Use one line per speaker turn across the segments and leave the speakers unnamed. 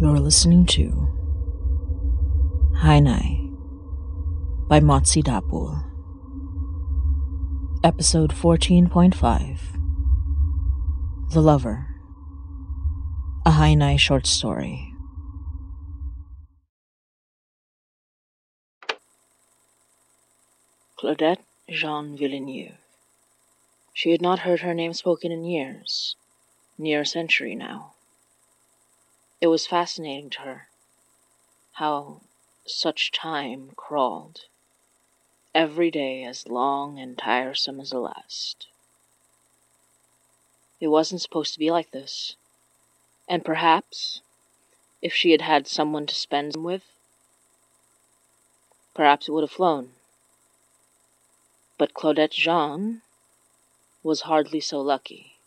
You're listening to Hi Nay by Motzie Dapul. Episode 14.5 The Lover. A Hi Nay short story. Claudette Jean Villeneuve. She had not heard her name spoken in years, near a century now. It was fascinating to her how such time crawled, every day as long and tiresome as the last. It wasn't supposed to be like this, and perhaps if she had had someone to spend them with, perhaps it would have flown. But Claudette Jean was hardly so lucky.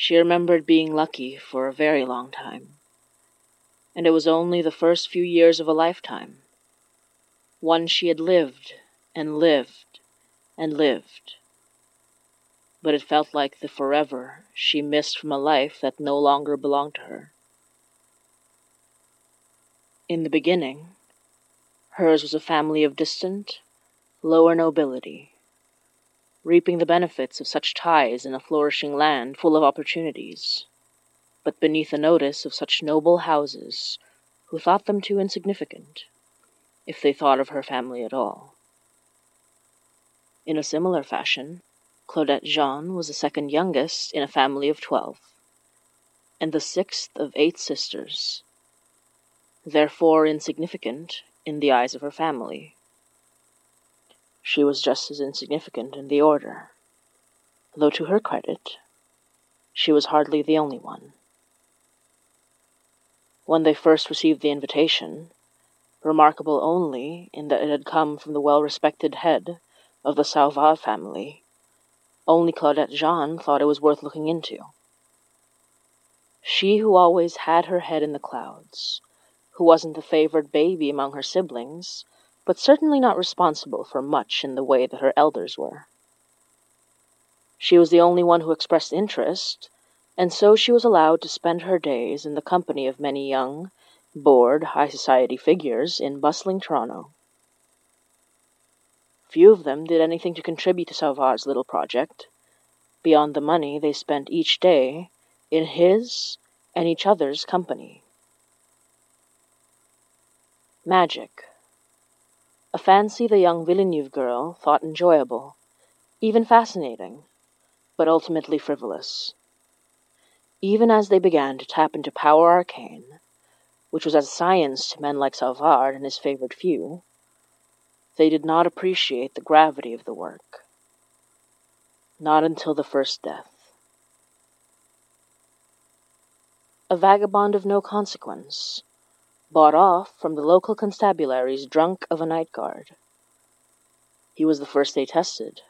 She remembered being lucky for a very long time. And it was only the first few years of a lifetime. One she had lived and lived and lived. But it felt like the forever she missed from a life that no longer belonged to her. In the beginning, hers was a family of distant, lower nobility reaping the benefits of such ties in a flourishing land full of opportunities, but beneath the notice of such noble houses who thought them too insignificant, if they thought of her family at all. In a similar fashion, Claudette Jean was the second youngest in a family of twelve, and the sixth of eight sisters, therefore insignificant in the eyes of her family she was just as insignificant in the order, though to her credit, she was hardly the only one. When they first received the invitation, remarkable only in that it had come from the well respected head of the Sauvage family, only Claudette Jean thought it was worth looking into. She who always had her head in the clouds, who wasn't the favored baby among her siblings, but certainly not responsible for much in the way that her elders were. She was the only one who expressed interest, and so she was allowed to spend her days in the company of many young, bored, high society figures in bustling Toronto. Few of them did anything to contribute to Sauvage's little project, beyond the money they spent each day in his and each other's company. Magic a fancy the young Villeneuve girl thought enjoyable, even fascinating, but ultimately frivolous. Even as they began to tap into power arcane, which was as science to men like Sauvage and his favored few, they did not appreciate the gravity of the work. Not until the first death. A vagabond of no consequence, bought off from the local constabulary's drunk of a night guard. He was the first they tested,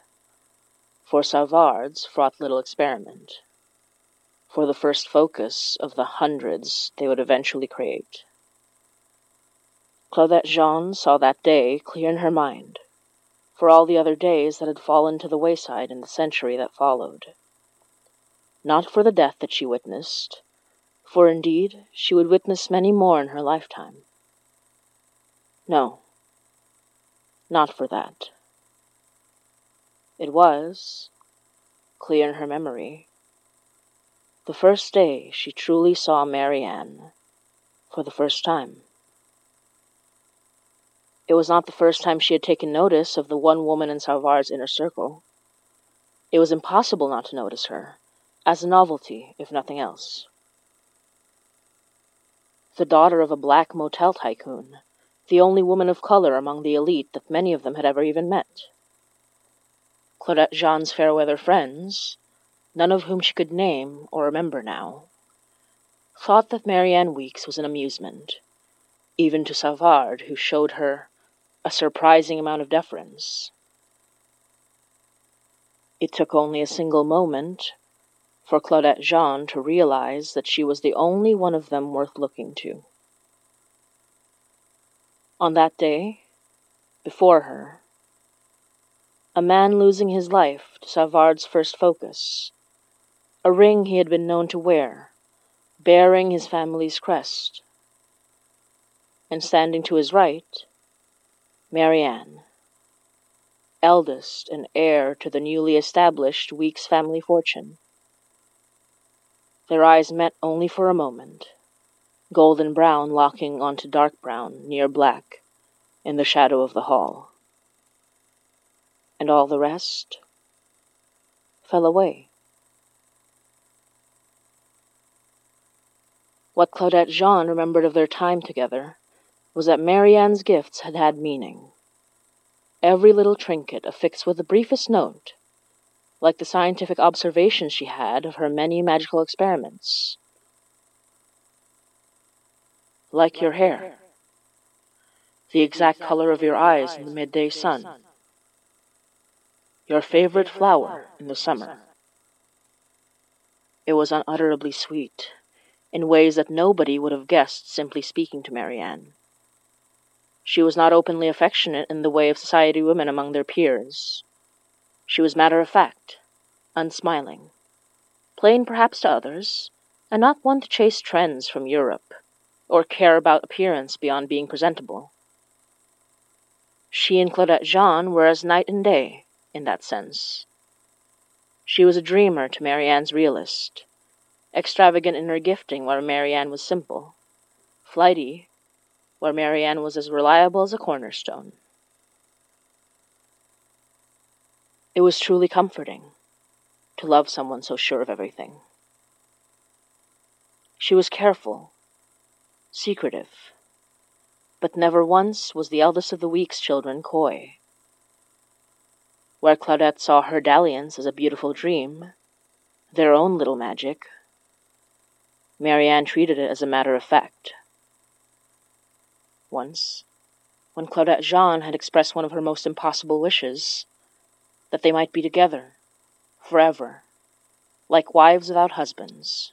for Sauvage's fraught little experiment, for the first focus of the hundreds they would eventually create. Claudette Jean saw that day clear in her mind, for all the other days that had fallen to the wayside in the century that followed. Not for the death that she witnessed, for indeed she would witness many more in her lifetime. No, not for that. It was, clear in her memory, the first day she truly saw Marianne for the first time. It was not the first time she had taken notice of the one woman in Sauvage's inner circle. It was impossible not to notice her, as a novelty, if nothing else the daughter of a black motel tycoon, the only woman of color among the elite that many of them had ever even met. Claudette Jean's fair weather friends, none of whom she could name or remember now, thought that Marianne Weeks was an amusement, even to Sauvage, who showed her a surprising amount of deference. It took only a single moment for Claudette Jean to realize that she was the only one of them worth looking to. On that day, before her, a man losing his life to Sauvage's first focus, a ring he had been known to wear, bearing his family's crest, and standing to his right, Marianne, eldest and heir to the newly established Weeks family fortune. Their eyes met only for a moment, golden brown locking onto dark brown near black in the shadow of the hall. And all the rest fell away. What Claudette Jean remembered of their time together was that Marianne's gifts had had meaning. Every little trinket affixed with the briefest note like the scientific observations she had of her many magical experiments. Like your hair, the exact color of your eyes in the midday sun, your favorite flower in the summer. It was unutterably sweet, in ways that nobody would have guessed simply speaking to Marianne. She was not openly affectionate in the way of society women among their peers. She was matter of fact, unsmiling, plain perhaps to others, and not one to chase trends from Europe, or care about appearance beyond being presentable. She and Claudette Jean were as night and day, in that sense. She was a dreamer to Marianne's realist, extravagant in her gifting where Marianne was simple, flighty where Marianne was as reliable as a cornerstone. It was truly comforting to love someone so sure of everything. She was careful, secretive, but never once was the eldest of the Weeks children coy. Where Claudette saw her dalliance as a beautiful dream, their own little magic, Marianne treated it as a matter of fact. Once, when Claudette Jean had expressed one of her most impossible wishes, that they might be together, forever, like wives without husbands.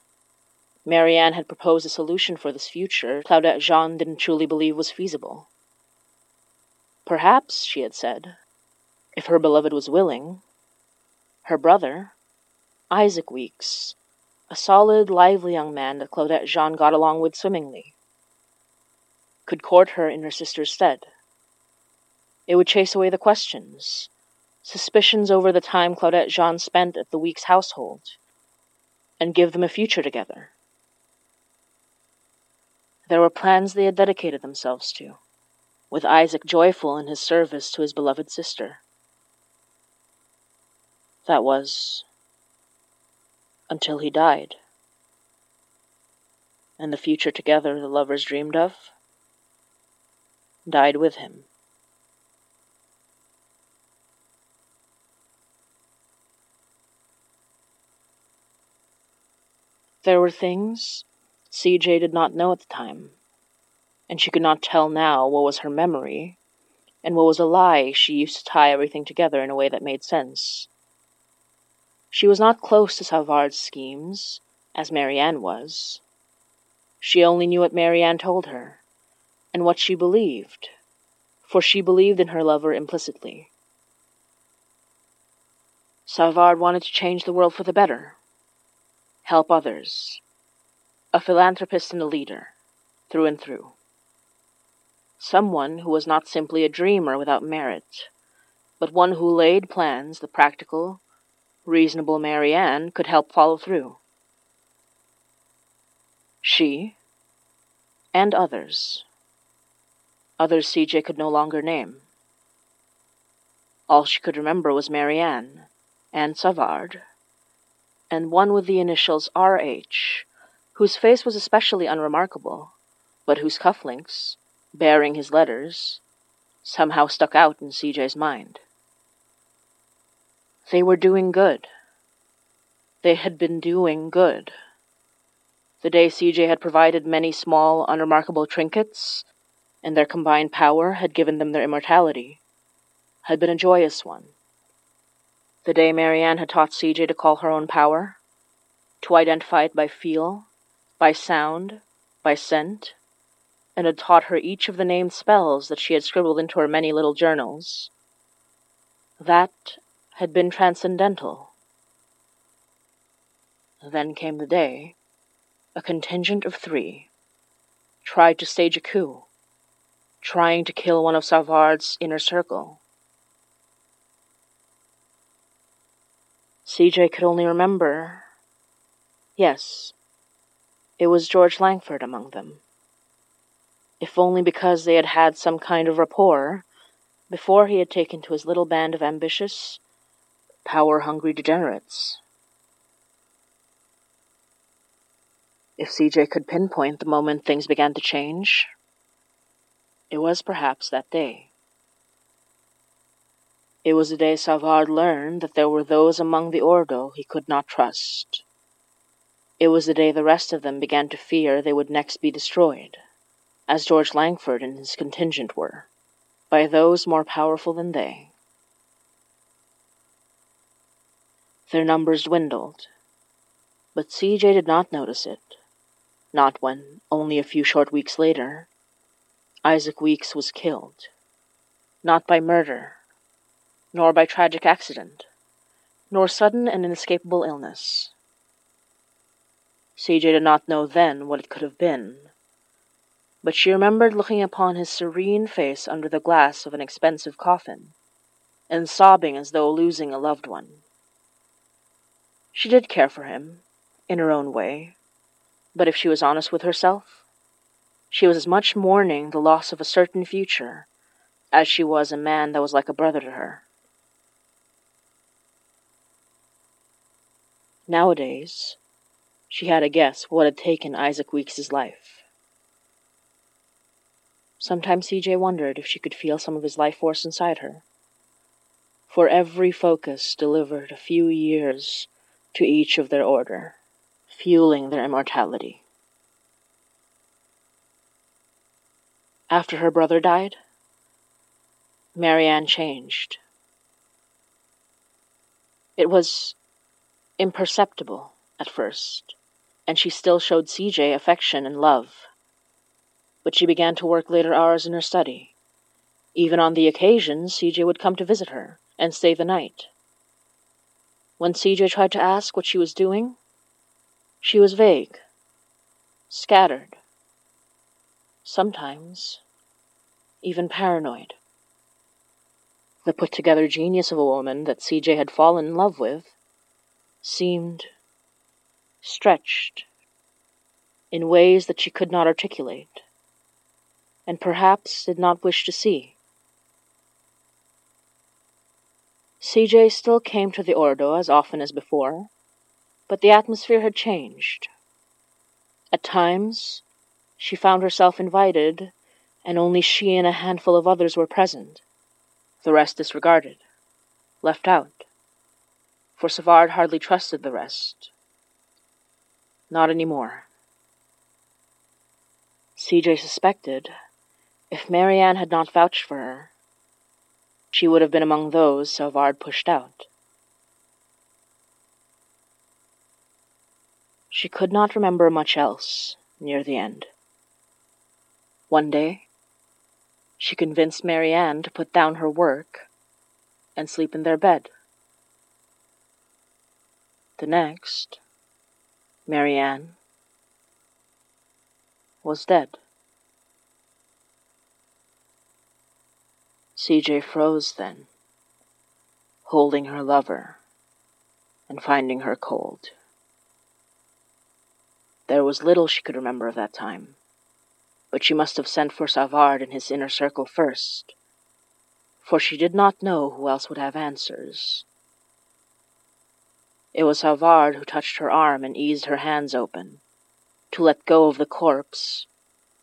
Marianne had proposed a solution for this future Claudette Jean didn't truly believe was feasible. Perhaps, she had said, if her beloved was willing, her brother, Isaac Weeks, a solid, lively young man that Claudette Jean got along with swimmingly, could court her in her sister's stead. It would chase away the questions, suspicions over the time Claudette Jean spent at the Weeks household, and give them a future together. There were plans they had dedicated themselves to, with Isaac joyful in his service to his beloved sister. That was until he died. And the future together the lovers dreamed of died with him. There were things CJ did not know at the time, and she could not tell now what was her memory and what was a lie she used to tie everything together in a way that made sense. She was not close to Savard's schemes, as Marianne was. She only knew what Marianne told her, and what she believed, for she believed in her lover implicitly. Savard wanted to change the world for the better help others. A philanthropist and a leader, through and through. Someone who was not simply a dreamer without merit, but one who laid plans the practical, reasonable Marianne could help follow through. She, and others, others CJ could no longer name. All she could remember was Marianne, and Savard, and one with the initials R.H., whose face was especially unremarkable, but whose cufflinks, bearing his letters, somehow stuck out in CJ's mind. They were doing good. They had been doing good. The day CJ had provided many small, unremarkable trinkets, and their combined power had given them their immortality, had been a joyous one. The day Marianne had taught CJ to call her own power, to identify it by feel, by sound, by scent, and had taught her each of the named spells that she had scribbled into her many little journals. That had been transcendental. Then came the day a contingent of three tried to stage a coup, trying to kill one of Savard's inner circle. CJ could only remember. Yes, it was George Langford among them. If only because they had had some kind of rapport before he had taken to his little band of ambitious, power hungry degenerates. If CJ could pinpoint the moment things began to change, it was perhaps that day. It was the day Savard learned that there were those among the Ordo he could not trust. It was the day the rest of them began to fear they would next be destroyed, as George Langford and his contingent were, by those more powerful than they. Their numbers dwindled, but CJ did not notice it, not when, only a few short weeks later, Isaac Weeks was killed, not by murder nor by tragic accident, nor sudden and inescapable illness. CJ did not know then what it could have been, but she remembered looking upon his serene face under the glass of an expensive coffin, and sobbing as though losing a loved one. She did care for him, in her own way, but if she was honest with herself, she was as much mourning the loss of a certain future as she was a man that was like a brother to her. Nowadays, she had a guess what had taken Isaac Weeks's life. Sometimes CJ wondered if she could feel some of his life force inside her. For every focus delivered a few years to each of their order, fueling their immortality. After her brother died, Marianne changed. It was imperceptible at first, and she still showed CJ affection and love. But she began to work later hours in her study. Even on the occasions CJ would come to visit her and stay the night. When CJ tried to ask what she was doing, she was vague, scattered, sometimes even paranoid. The put together genius of a woman that CJ had fallen in love with seemed stretched in ways that she could not articulate. and perhaps did not wish to see. CJ still came to the Ordo as often as before, but the atmosphere had changed. At times, she found herself invited, and only she and a handful of others were present, the rest disregarded, left out, for Savard hardly trusted the rest. Not any more. CJ suspected if Marianne had not vouched for her, she would have been among those Savard pushed out. She could not remember much else near the end. One day, she convinced Marianne to put down her work and sleep in their bed. The next, Marianne was dead. CJ froze then, holding her lover and finding her cold. There was little she could remember of that time, but she must have sent for Savard and his inner circle first, for she did not know who else would have answers. It was Savard who touched her arm and eased her hands open, to let go of the corpse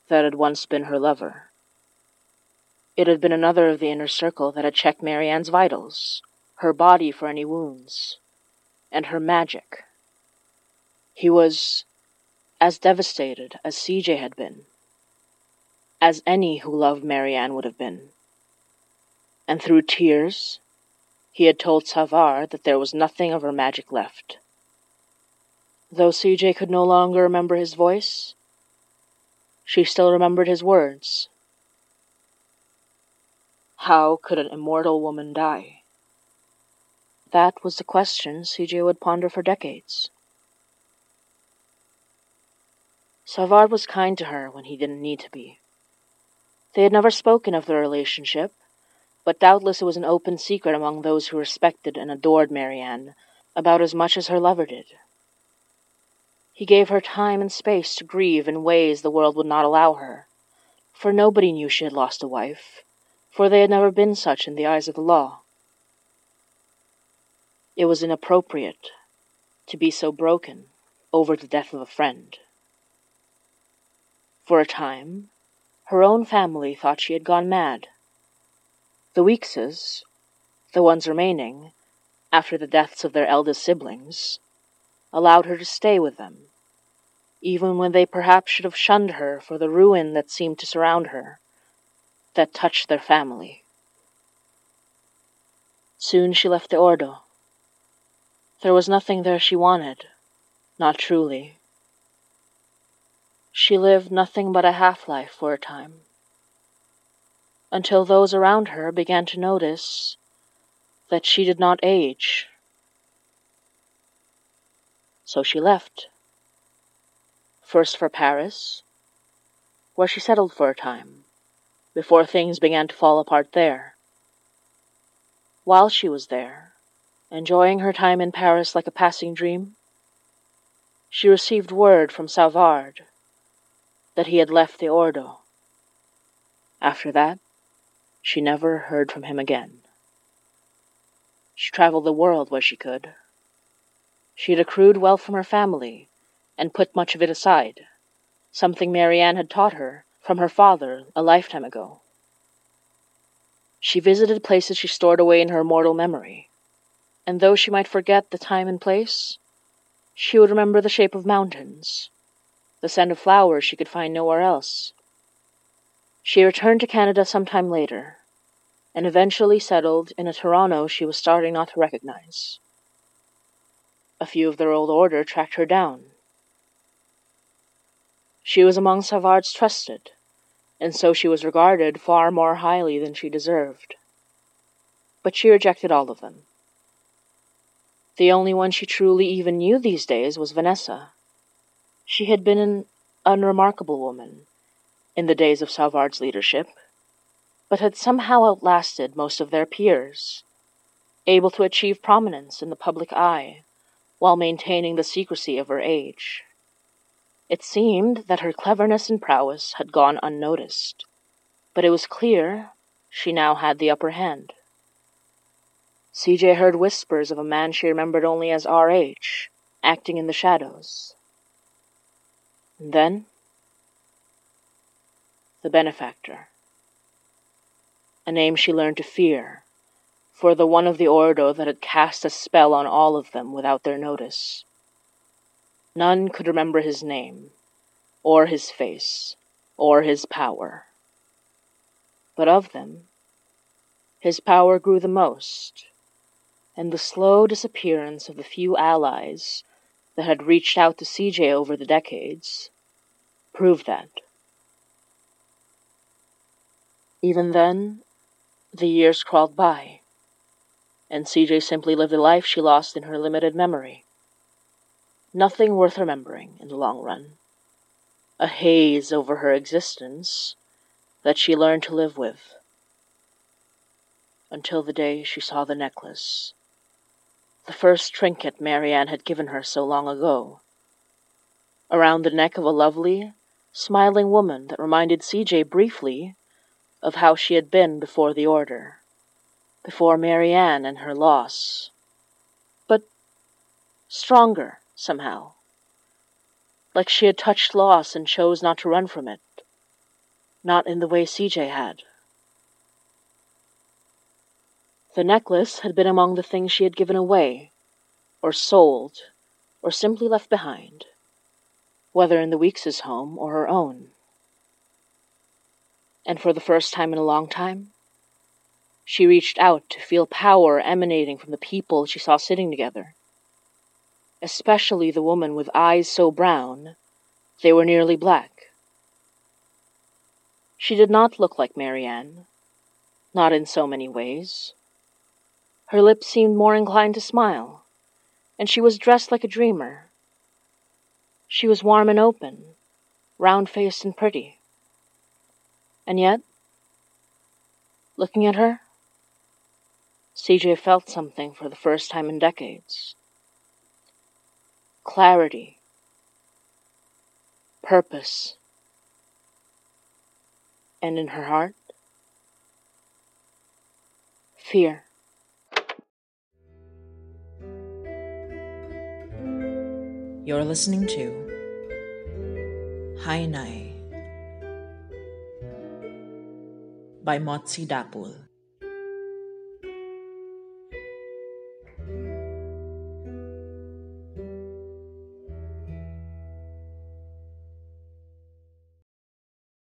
that had once been her lover. It had been another of the inner circle that had checked Marianne's vitals, her body for any wounds, and her magic. He was as devastated as CJ had been, as any who loved Marianne would have been. And through tears, he had told Savard that there was nothing of her magic left. Though CJ could no longer remember his voice, she still remembered his words. How could an immortal woman die? That was the question CJ would ponder for decades. Savard was kind to her when he didn't need to be. They had never spoken of their relationship, but doubtless it was an open secret among those who respected and adored Marianne about as much as her lover did. He gave her time and space to grieve in ways the world would not allow her, for nobody knew she had lost a wife, for they had never been such in the eyes of the law. It was inappropriate to be so broken over the death of a friend. For a time, her own family thought she had gone mad. The Weekses, the ones remaining, after the deaths of their eldest siblings, allowed her to stay with them, even when they perhaps should have shunned her for the ruin that seemed to surround her that touched their family. Soon she left the Ordo. There was nothing there she wanted, not truly. She lived nothing but a half life for a time, until those around her began to notice that she did not age. So she left. First for Paris, where she settled for a time before things began to fall apart there. While she was there, enjoying her time in Paris like a passing dream, she received word from Savard that he had left the Ordo. After that, she never heard from him again. She traveled the world where she could. She had accrued wealth from her family and put much of it aside, something Marianne had taught her from her father a lifetime ago. She visited places she stored away in her immortal memory, and though she might forget the time and place, she would remember the shape of mountains, the scent of flowers she could find nowhere else. She returned to Canada some time later, and eventually settled in a Toronto she was starting not to recognize. A few of their old order tracked her down she was among Savard's trusted, and so she was regarded far more highly than she deserved. But she rejected all of them. The only one she truly even knew these days was Vanessa. She had been an unremarkable woman in the days of Savard's leadership, but had somehow outlasted most of their peers, able to achieve prominence in the public eye while maintaining the secrecy of her age. It seemed that her cleverness and prowess had gone unnoticed. But it was clear she now had the upper hand. CJ heard whispers of a man she remembered only as RH, acting in the shadows. And then, the benefactor. A name she learned to fear, for the one of the Ordo that had cast a spell on all of them without their notice. None could remember his name, or his face, or his power. But of them, his power grew the most and the slow disappearance of the few allies that had reached out to CJ over the decades proved that. Even then, the years crawled by, and CJ simply lived the life she lost in her limited memory. Nothing worth remembering in the long run. A haze over her existence that she learned to live with. Until the day she saw the necklace the first trinket Marianne had given her so long ago. Around the neck of a lovely, smiling woman that reminded CJ briefly of how she had been before the Order, before Marianne and her loss. But stronger, somehow. Like she had touched loss and chose not to run from it. Not in the way CJ had. The necklace had been among the things she had given away, or sold, or simply left behind, whether in the Weekses' home or her own. And for the first time in a long time, she reached out to feel power emanating from the people she saw sitting together, especially the woman with eyes so brown they were nearly black. She did not look like Marianne, not in so many ways. Her lips seemed more inclined to smile, and she was dressed like a dreamer. She was warm and open, round faced and pretty. And yet, looking at her, CJ felt something for the first time in decades. Clarity. Purpose. And in her heart, fear.
You're listening to Hi Nay by Motzie Dapul.